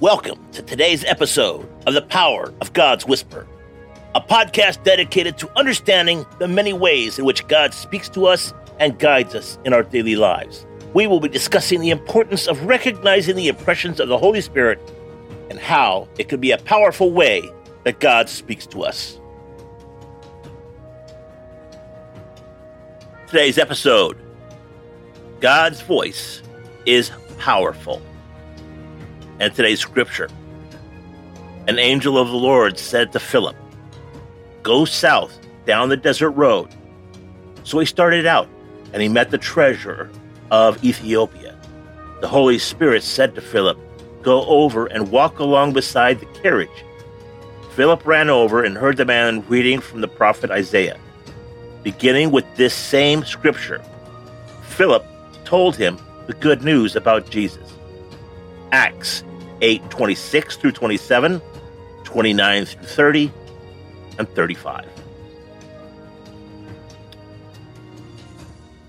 Welcome to today's episode of The Power of God's Whisper, a podcast dedicated to understanding the many ways in which God speaks to us and guides us in our daily lives. We will be discussing the importance of recognizing the impressions of the Holy Spirit and how it can be a powerful way that God speaks to us. Today's episode God's voice is powerful. And today's scripture An angel of the Lord said to Philip, Go south down the desert road. So he started out and he met the treasurer of Ethiopia. The Holy Spirit said to Philip, Go over and walk along beside the carriage. Philip ran over and heard the man reading from the prophet Isaiah. Beginning with this same scripture, Philip told him the good news about Jesus. Acts 8 26 through 27, 29 through 30, and 35.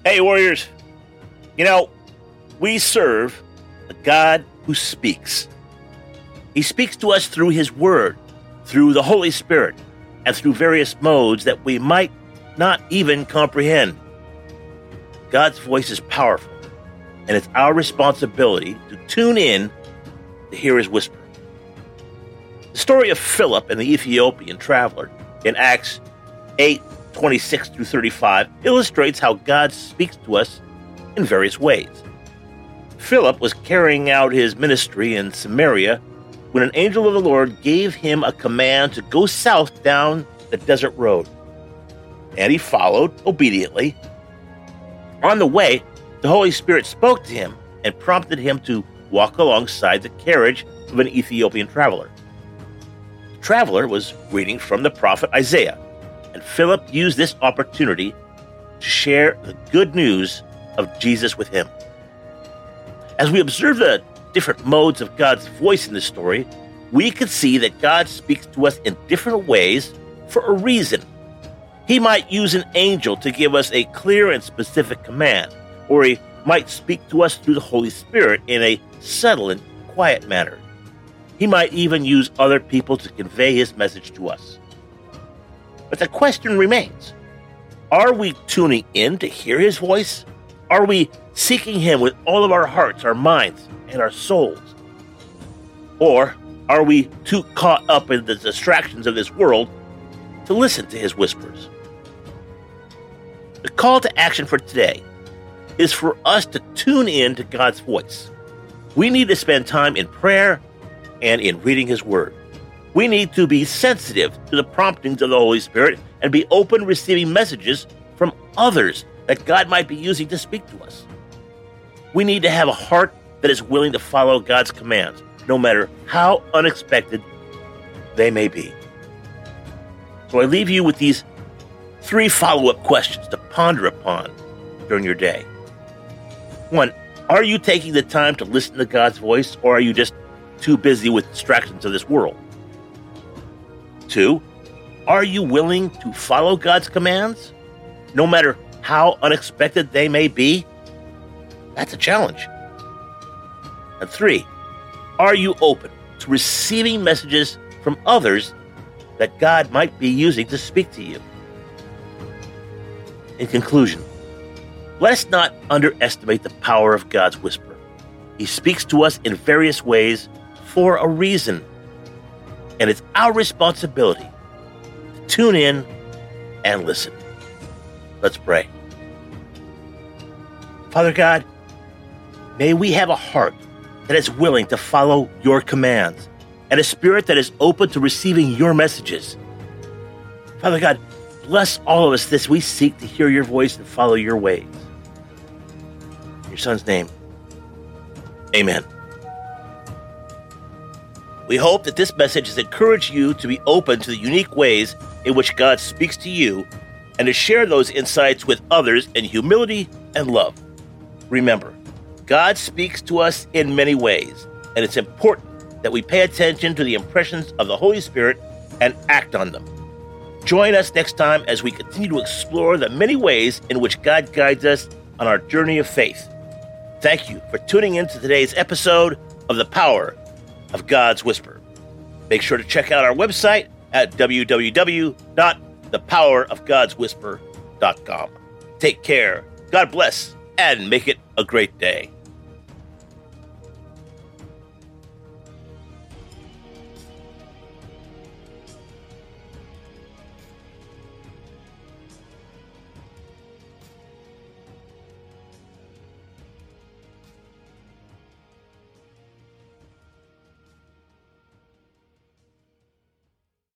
Hey, Warriors. You know, we serve a God who speaks. He speaks to us through His Word, through the Holy Spirit, and through various modes that we might not even comprehend. God's voice is powerful, and it's our responsibility to tune in to hear His whisper. The story of Philip and the Ethiopian traveler in Acts 8 26 through 35 illustrates how God speaks to us in various ways. Philip was carrying out his ministry in Samaria when an angel of the Lord gave him a command to go south down the desert road. And he followed obediently. On the way, the Holy Spirit spoke to him and prompted him to walk alongside the carriage of an Ethiopian traveler. The traveler was reading from the prophet Isaiah, and Philip used this opportunity to share the good news of Jesus with him. As we observe the different modes of God's voice in this story, we can see that God speaks to us in different ways for a reason. He might use an angel to give us a clear and specific command, or he might speak to us through the Holy Spirit in a subtle and quiet manner. He might even use other people to convey his message to us. But the question remains are we tuning in to hear his voice? Are we seeking Him with all of our hearts, our minds, and our souls? Or are we too caught up in the distractions of this world to listen to His whispers? The call to action for today is for us to tune in to God's voice. We need to spend time in prayer and in reading His Word. We need to be sensitive to the promptings of the Holy Spirit and be open receiving messages from others that God might be using to speak to us. We need to have a heart that is willing to follow God's commands, no matter how unexpected they may be. So I leave you with these three follow up questions to ponder upon during your day. One, are you taking the time to listen to God's voice, or are you just too busy with distractions of this world? Two, are you willing to follow God's commands, no matter how unexpected they may be, that's a challenge. And three, are you open to receiving messages from others that God might be using to speak to you? In conclusion, let us not underestimate the power of God's whisper. He speaks to us in various ways for a reason, and it's our responsibility to tune in and listen. Let's pray. Father God, may we have a heart that is willing to follow your commands and a spirit that is open to receiving your messages. Father God, bless all of us as we seek to hear your voice and follow your ways. Your son's name, amen. We hope that this message has encouraged you to be open to the unique ways in which God speaks to you and to share those insights with others in humility and love. Remember, God speaks to us in many ways, and it's important that we pay attention to the impressions of the Holy Spirit and act on them. Join us next time as we continue to explore the many ways in which God guides us on our journey of faith. Thank you for tuning in to today's episode of The Power of God's Whisper. Make sure to check out our website at www.thepowerofgodswhisper.com. Take care, God bless, and make it a great day.